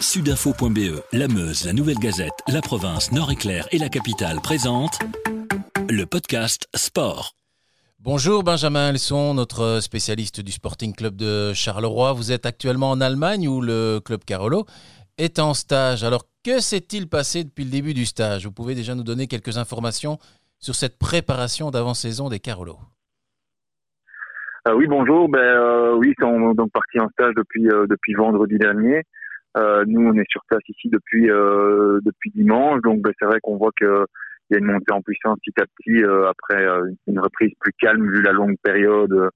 Sudinfo.be, La Meuse, La Nouvelle Gazette, La Province, Nord-Éclair et La Capitale présentent le podcast Sport. Bonjour Benjamin Elson, notre spécialiste du Sporting Club de Charleroi. Vous êtes actuellement en Allemagne où le club Carolo est en stage. Alors que s'est-il passé depuis le début du stage? Vous pouvez déjà nous donner quelques informations sur cette préparation d'avant-saison des Carolo euh, oui, bonjour. Ben, euh, oui, ils sont donc partis en stage depuis euh, depuis vendredi dernier. Nous, on est sur place ici depuis depuis dimanche, donc ben, c'est vrai qu'on voit que il y a une montée en puissance petit à petit après une reprise plus calme vu la longue période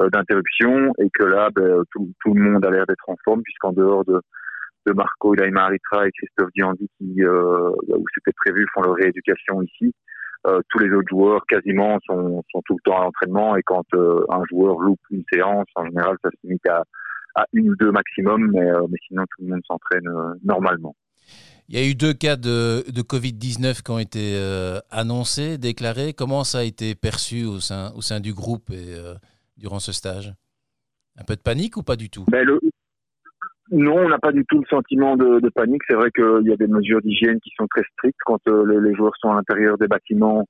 d'interruption. Et que là, ben, tout, tout le monde a l'air d'être en forme puisqu'en dehors de Marco Ilaima Aritra et Christophe Diandi qui, où c'était prévu, font leur rééducation ici. Euh, tous les autres joueurs quasiment sont, sont tout le temps à l'entraînement. Et quand euh, un joueur loupe une séance, en général, ça se limite à, à une ou deux maximum, mais, euh, mais sinon tout le monde s'entraîne normalement. Il y a eu deux cas de, de Covid-19 qui ont été annoncés, déclarés. Comment ça a été perçu au sein, au sein du groupe et, durant ce stage? Un peu de panique ou pas du tout? Ben, le, non, on n'a pas du tout le sentiment de, de panique. C'est vrai qu'il y a des mesures d'hygiène qui sont très strictes quand euh, les, joueurs sont à l'intérieur des bâtiments.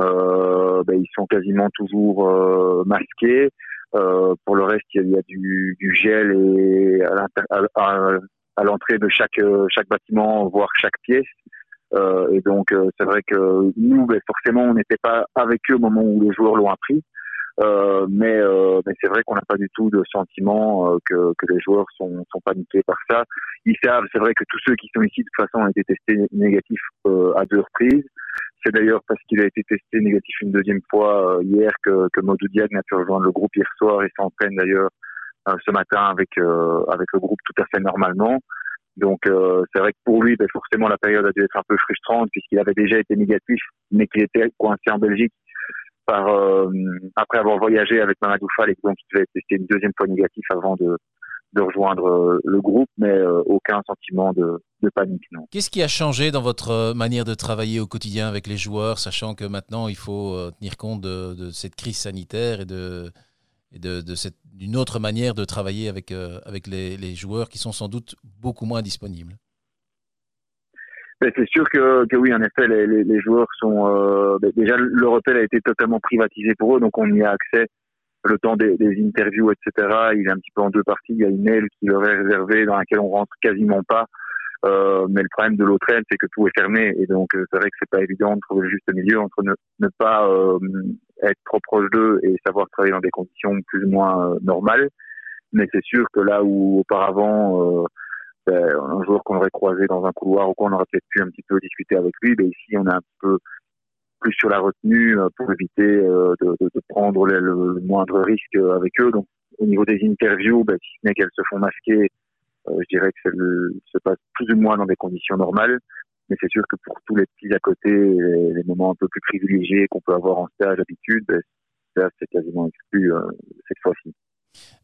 Euh, ben, ils sont quasiment toujours euh, masqués. Euh, pour le reste, il y a, du, et à l'entrée de chaque chaque bâtiment, voire chaque pièce. et donc, c'est vrai que nous, ben, forcément, on n'était pas avec eux au moment où les joueurs l'ont appris. Euh, mais, euh, c'est vrai qu'on n'a pas du tout de sentiment euh, que, les joueurs sont, paniqués par ça. Ils savent, c'est vrai que tous ceux qui sont ici de toute façon ont été testés négatifs à deux reprises. C'est d'ailleurs parce qu'il a été testé négatif une deuxième fois hier que, que Modou Diag n'a pu rejoindre le groupe hier soir et s'entraîne d'ailleurs ce matin avec avec le groupe tout à fait normalement. Donc c'est vrai que pour lui, ben, forcément la période a dû être un peu frustrante puisqu'il avait déjà été négatif, mais qu'il était coincé en Belgique par euh, après avoir voyagé avec Mamadou Fall et donc il devait tester une deuxième fois négatif avant de, de rejoindre euh, le groupe, mais euh, aucun sentiment de, de panique. Qu'est-ce qui a changé dans votre manière de travailler au quotidien avec les joueurs, sachant que maintenant il faut tenir compte de, de cette crise sanitaire et de, et d'une autre manière de travailler avec, avec les, joueurs qui sont sans doute beaucoup moins disponibles ben, c'est sûr que, oui, en effet, les, joueurs sont euh, ben, déjà leur hôtel a été totalement privatisé pour eux, donc on y a accès le temps des, interviews, etc. Il est un petit peu en deux parties. Il y a une aile qui leur est réservée dans laquelle on rentre quasiment pas. Euh, mais le problème de l'autre aile, c'est que tout est fermé, et donc euh, c'est vrai que c'est pas évident de trouver le juste milieu entre ne, pas euh, être trop proche d'eux et savoir travailler dans des conditions plus ou moins euh, normales. Mais c'est sûr que là où auparavant ben, un joueur qu'on aurait croisé dans un couloir ou qu'on aurait peut-être pu un petit peu discuter avec lui, ben ici on est un peu plus sur la retenue euh, pour éviter euh, de, prendre le, moindre risque avec eux. Donc au niveau des interviews, ben, si ce n'est qu'elles se font masquer, euh, je dirais que ça se passe plus ou moins dans des conditions normales. Mais c'est sûr que pour tous les petits à côté, les, les moments un peu plus privilégiés qu'on peut avoir en stage d'habitude, ça c'est quasiment exclu cette fois-ci.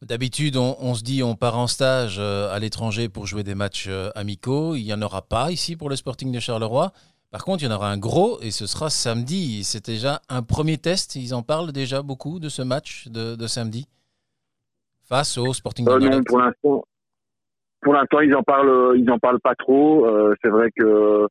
D'habitude, on, se dit on part en stage euh, à l'étranger pour jouer des matchs euh, amicaux. Il n'y en aura pas ici pour le Sporting de Charleroi. Par contre, il y en aura un gros et ce sera samedi. C'est déjà un premier test. Ils en parlent déjà beaucoup de ce match de, samedi face au Sporting de euh, pour l'instant, pour l'instant, ils en parlent, ils en parlent pas trop. c'est vrai que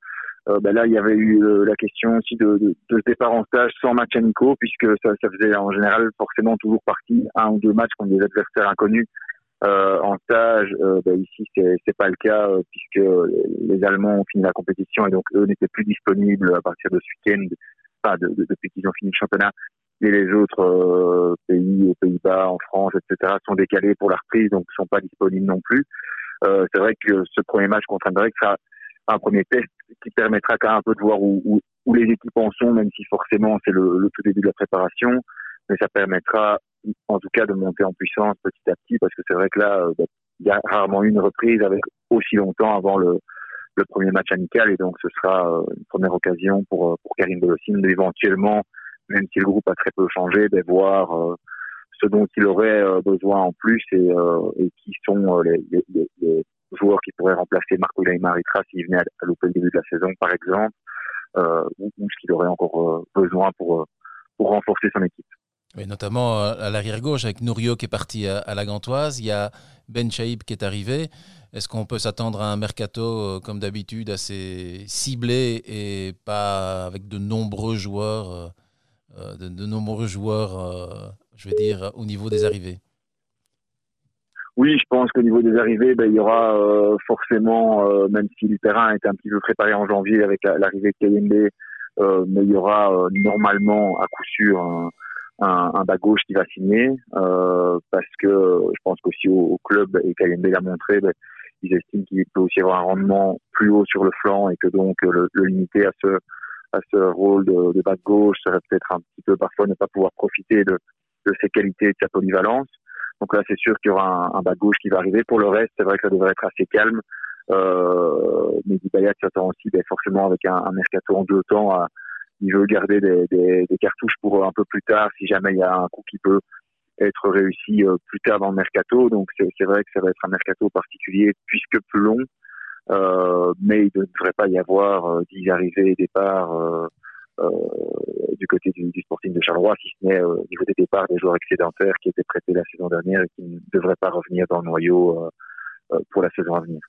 euh, ben là, il y avait eu euh, la question aussi de, de, de, ce départ en stage sans match amicaux, puisque ça, ça, faisait en général forcément toujours partie un ou deux matchs contre des adversaires inconnus. Euh, en stage, euh, ben ici c'est pas le cas puisque les Allemands ont fini la compétition et donc eux n'étaient plus disponibles à partir de ce week-end, enfin de, depuis qu'ils ont fini le championnat. Et les autres pays, aux Pays-Bas, en France, etc., sont décalés pour la reprise, donc sont pas disponibles non plus. C'est vrai que ce premier match contre Anderlecht, ça un premier test qui permettra quand même un peu de voir où, où, où les équipes en sont, même si forcément c'est le, le, tout début de la préparation, mais ça permettra en tout cas de monter en puissance petit à petit, parce que c'est vrai que là, euh, bah, il y a rarement une reprise avec aussi longtemps avant le, le premier match amical, et donc ce sera euh, une première occasion pour, euh, pour Karim Belossine d'éventuellement, même si le groupe a très peu changé, de voir ce dont il aurait besoin en plus et, et qui sont les, les, les joueur qui pourrait remplacer Marco Ilaima Ritra s'il venait à, à louper début de la saison, par exemple, euh, ou, ce qu'il aurait encore euh, besoin pour, euh, pour renforcer son équipe. Oui, notamment euh, à l'arrière gauche avec Nourio qui est parti à, la Gantoise. Il y a Ben Chaib qui est arrivé. Est-ce qu'on peut s'attendre à un mercato, comme d'habitude, assez ciblé et pas avec de nombreux joueurs, de, nombreux joueurs, je vais dire, au niveau des arrivées. Oui, je pense qu'au niveau des arrivées, ben, il y aura euh, forcément, euh, même si le terrain est un petit peu préparé en janvier avec l'arrivée de Kayembe, euh, mais il y aura normalement à coup sûr un, bas gauche qui va signer, parce que je pense qu'aussi au, club, et Kayembe l'a montré, ben, ils estiment qu'il peut aussi avoir un rendement plus haut sur le flanc et que donc le, limiter à ce à ce rôle de, de bas gauche serait peut-être un petit peu parfois ne pas pouvoir profiter de, de ses qualités et de sa polyvalence. Donc là, c'est sûr qu'il y aura un, un, bas gauche qui va arriver. Pour le reste, c'est vrai que ça devrait être assez calme. Euh, Mehdi Bayat s'attend aussi ben, forcément avec un, un, mercato en deux temps. À, il veut garder des, des, des, cartouches pour un peu plus tard si jamais il y a un coup qui peut être réussi euh, plus tard dans le mercato. Donc c'est vrai que ça va être un mercato particulier puisque plus long. Euh, mais il ne devrait pas y avoir euh, dix arrivées et départs euh, euh, du côté du, Sporting de Charleroi, si ce n'est au niveau des départs des joueurs excédentaires qui étaient prêtés la saison dernière et qui ne devraient pas revenir dans le noyau euh, euh, pour la saison à venir.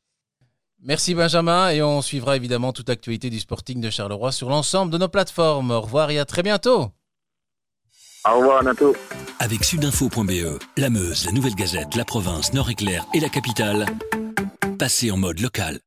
Merci Benjamin et on suivra évidemment toute l'actualité du Sporting de Charleroi sur l'ensemble de nos plateformes. Au revoir et à très bientôt. Au revoir, à bientôt. Avec sudinfo.be, la Meuse, la Nouvelle Gazette, la province, Nord-Éclair et la capitale, passez en mode local.